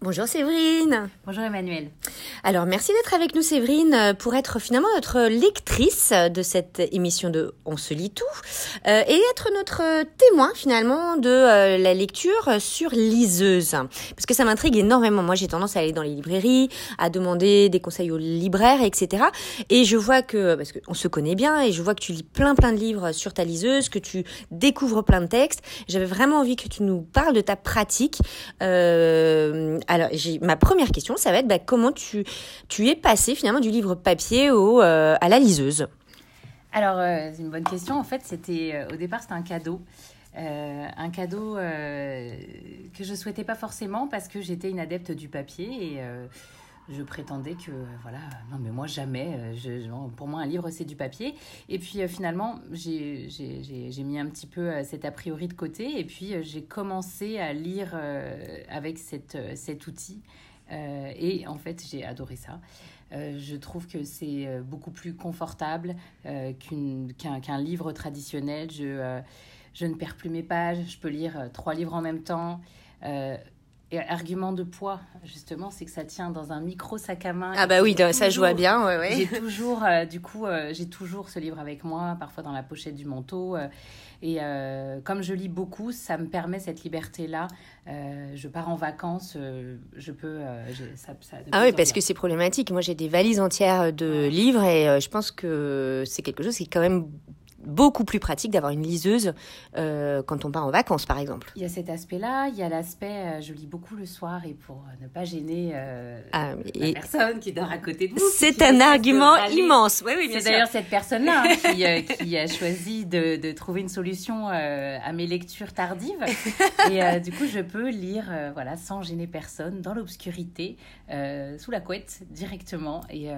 Bonjour Séverine. Bonjour Emmanuel. Alors merci d'être avec nous Séverine euh, pour être finalement notre lectrice de cette émission de On se lit tout euh, et être notre témoin finalement de euh, la lecture sur liseuse. Parce que ça m'intrigue énormément. Moi j'ai tendance à aller dans les librairies, à demander des conseils aux libraires, etc. Et je vois que, parce qu'on se connaît bien, et je vois que tu lis plein plein de livres sur ta liseuse, que tu découvres plein de textes. J'avais vraiment envie que tu nous parles de ta pratique. Euh, alors, ma première question, ça va être bah, comment tu, tu es passé finalement du livre papier au, euh, à la liseuse Alors, euh, c'est une bonne question. En fait, c'était euh, au départ, c'était un cadeau. un cadeau que je souhaitais pas forcément parce que j'étais une adepte du papier et je prétendais que voilà non mais moi jamais pour moi un livre c'est du papier et puis finalement j'ai mis un petit peu cet a priori de côté et puis j'ai commencé à lire avec cette, cet outil et en fait j'ai adoré ça. Je trouve que c'est beaucoup plus confortable qu'un livre traditionnel. Je je ne perds plus mes pages je peux lire trois livres en même temps et argument de poids, justement, c'est que ça tient dans un micro sac à main. Ah bah oui, ça joue bien, ouais, ouais. J'ai toujours, euh, du coup, euh, j'ai toujours ce livre avec moi, parfois dans la pochette du manteau. Euh, et comme je lis beaucoup, ça me permet cette liberté-là. je pars en vacances, je peux. Ça, ça ah oui, parce que c'est problématique. Moi, j'ai des valises entières de livres et je pense que c'est quelque chose qui est quand même beaucoup plus pratique d'avoir une liseuse euh, quand on part en vacances, par exemple. Il y a cet aspect-là, il y a l'aspect, euh, je lis beaucoup le soir et pour euh, ne pas gêner ah, la personne qui dort à côté de vous. C'est un argument immense. Oui, oui, c'est d'ailleurs cette personne-là hein, qui, a choisi de, trouver une solution à mes lectures tardives. et du coup, je peux lire voilà, sans gêner personne, dans l'obscurité, sous la couette, directement. Et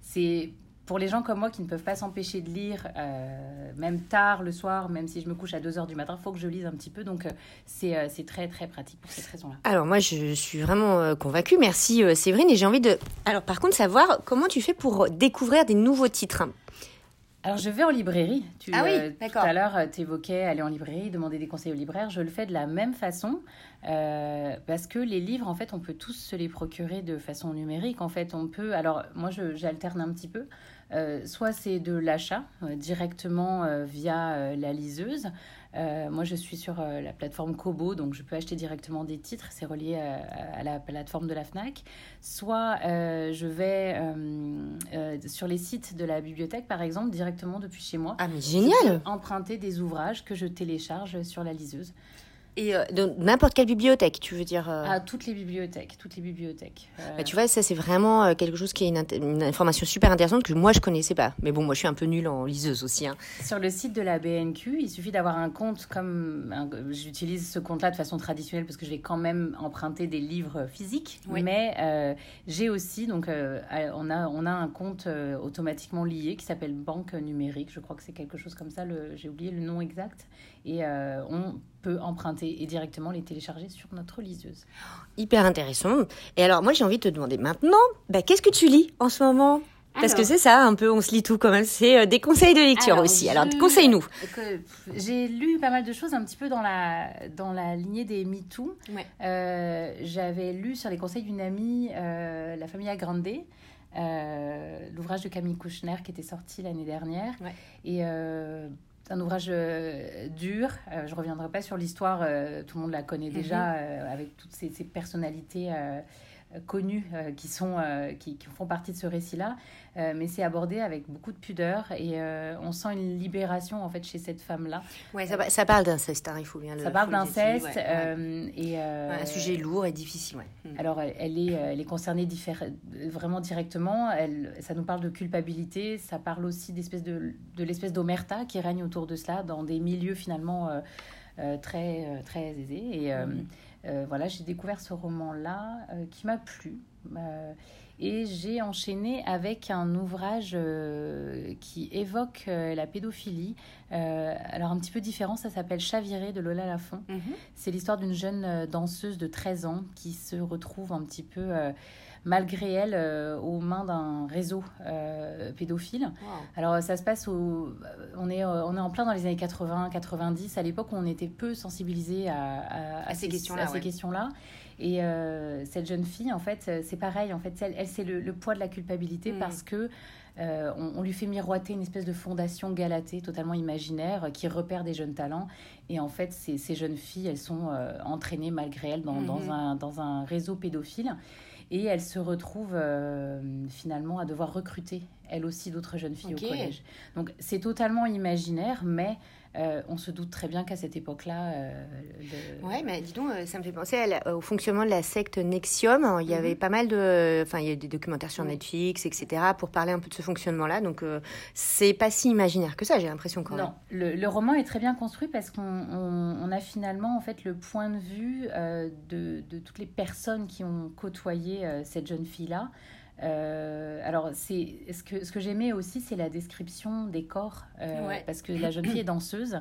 c'est pour les gens comme moi qui ne peuvent pas s'empêcher de lire, euh, même tard le soir, même si je me couche à 2 heures du matin, il faut que je lise un petit peu. Donc, euh, euh, c'est très, très pratique pour cette raison-là. Alors, moi, je suis vraiment convaincue. Merci, Séverine. Et j'ai envie de. Alors, par contre, savoir comment tu fais pour découvrir des nouveaux titres? Alors, je vais en librairie. Tu, ah oui, d'accord. Tout à l'heure, tu évoquais aller en librairie, demander des conseils aux libraires. Je le fais de la même façon parce que les livres, en fait, on peut tous se les procurer de façon numérique. En fait, on peut. Alors, moi, j'alterne un petit peu. Euh, soit c'est de l'achat euh, directement euh, via la liseuse. moi, je suis sur la plateforme Kobo, donc je peux acheter directement des titres. C'est relié à, la plateforme de la FNAC. Soit je vais sur les sites de la bibliothèque, par exemple, directement depuis chez moi. Ah, mais génial Emprunter des ouvrages que je télécharge sur la liseuse. Et euh, n'importe quelle bibliothèque, tu veux dire euh... Ah, toutes les bibliothèques, toutes les bibliothèques. Euh, bah, tu vois, ça c'est vraiment euh, quelque chose qui est une, information super intéressante que moi je connaissais pas. Mais bon, moi je suis un peu nulle en liseuse aussi. Hein. Sur le site de la BNQ, il suffit d'avoir un compte comme j'utilise ce compte-là de façon traditionnelle parce que je vais quand même emprunter des livres physiques. Mais j'ai aussi donc on a on a un compte automatiquement lié qui s'appelle Banque numérique. Je crois que c'est quelque chose comme ça. J'ai oublié le nom exact. Et on peut emprunter et directement les télécharger sur notre liseuse. Hyper intéressant. Et alors, moi, j'ai envie de te demander maintenant, bah, qu'est-ce que tu lis en ce moment? Parce que c'est ça, un peu, on se lit tout quand même. C'est euh, des conseils de lecture aussi. Alors, conseille-nous. J'ai lu pas mal de choses un petit peu dans la, dans la lignée des MeToo. Euh, J'avais lu sur les conseils d'une amie, euh, La famille Grande, euh, l'ouvrage de Camille Kouchner qui était sorti l'année dernière. Et c'est un ouvrage euh, dur. Euh, je ne reviendrai pas sur l'histoire, euh, tout le monde la connaît déjà, mhm. avec toutes ces, ces personnalités connues qui, sont, qui, qui, font partie de ce récit-là. Euh, mais c'est abordé avec beaucoup de pudeur et euh, on sent une libération en fait chez cette femme-là. Ouais, ça, ça parle d'inceste, hein, il faut bien le. Ça parle d'inceste euh, et un sujet lourd et difficile. Hmm. Alors elle est, elle est concernée vraiment directement. Elle, ça nous parle de culpabilité, ça parle aussi d'espèce de, de l'espèce d'omerta qui règne autour de cela dans des milieux finalement très très aisés et hmm. Voilà, j'ai découvert ce roman-là qui m'a plu. Et j'ai enchaîné avec un ouvrage euh, qui évoque euh, la pédophilie. Euh, alors un petit peu différent, ça s'appelle Chaviré de Lola Lafont. Mhm. C'est l'histoire d'une jeune danseuse de 13 ans qui se retrouve un petit peu malgré elle, aux mains d'un réseau pédophile. Alors ça se passe au... On est, on est en plein dans les années 80-90, à l'époque où on était peu sensibilisé à, à, ces questions-là. questions Et cette jeune fille, en fait, c'est pareil. En fait, elle, elle c'est le, poids de la culpabilité mm. parce que on, lui fait miroiter une espèce de fondation galatée, totalement imaginaire, qui repère des jeunes talents. Et en fait, ces, ces jeunes filles, elles sont entraînées malgré elles dans, dans, mm-hmm. un, dans un réseau pédophile. Et elle se retrouve euh, finalement à devoir recruter, elle aussi, d'autres jeunes filles au collège. Donc c'est totalement imaginaire, mais euh, on se doute très bien qu'à cette époque-là. Euh, Ouais, mais dis donc, euh, ça me fait penser au fonctionnement de la secte Nexium. Il y avait mhm. pas mal de. Enfin, il y a des documentaires sur Netflix, etc., pour parler un peu de ce fonctionnement-là. Donc, euh, c'est pas si imaginaire que ça, j'ai l'impression quand non. même. Le, roman est très bien construit parce qu'on on, a finalement, en fait, le point de vue de, de, toutes les personnes qui ont côtoyé cette jeune fille-là. Euh, alors, c'est ce que, ce que j'aimais aussi, c'est la description des corps, euh, parce que la jeune fille est danseuse.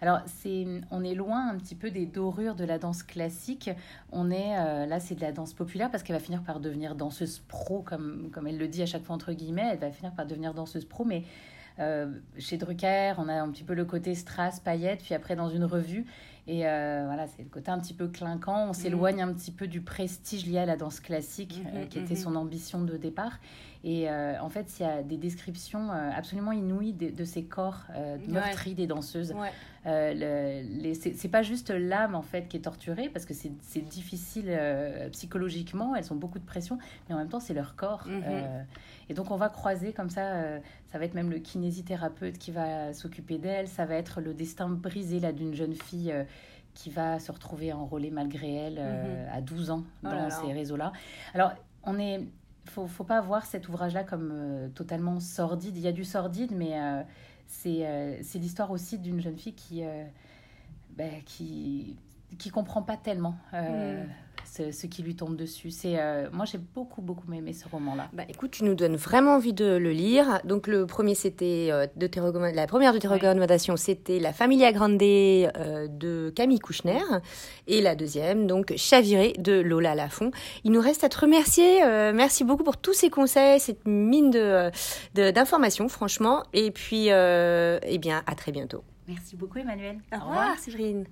Alors, c'est, on est loin un petit peu des dorures de la danse classique. On est euh, là, c'est de la danse populaire parce qu'elle va finir par devenir danseuse pro, comme, comme elle le dit à chaque fois entre guillemets. Elle va finir par devenir danseuse pro, mais chez Drucker, on a un petit peu le côté strass, paillettes, puis après dans une revue, et euh, voilà, c'est le côté un petit peu clinquant. On s'éloigne un petit peu du prestige lié à la danse classique, mhm, euh, qui était mhm. son ambition de départ. Et euh, en fait, il y a des descriptions absolument inouïes de, ces corps meurtris des danseuses. Ouais. c'est pas juste l'âme en fait qui est torturée parce que c'est difficile psychologiquement. Elles ont beaucoup de pression, mais en même temps, c'est leur corps. Mhm. et donc, on va croiser comme ça. ça va être même le kinésithérapeute qui va s'occuper d'elle. Ça va être le destin brisé là d'une jeune fille qui va se retrouver enrôlée malgré elle euh, mhm. à 12 ans oh dans ces réseaux-là. Alors, on est faut, faut pas voir cet ouvrage-là comme euh, totalement sordide. Il y a du sordide, mais euh, c'est l'histoire aussi d'une jeune fille qui, ben, qui qui comprend pas tellement. Mhm ce, qui lui tombe dessus. C'est euh, moi j'ai beaucoup beaucoup aimé ce roman-là. Bah écoute, tu nous donnes vraiment envie de le lire. Donc le premier c'était euh, de tes la première de tes recommandations c'était La Familia Grande euh, de Camille Kouchner et la deuxième donc Chaviré de Lola Lafont. Il nous reste à te remercier. merci beaucoup pour tous ces conseils, cette mine de d'informations franchement. Et puis eh bien à très bientôt. Merci beaucoup Emmanuel. Au, revoir, revoir Séverine.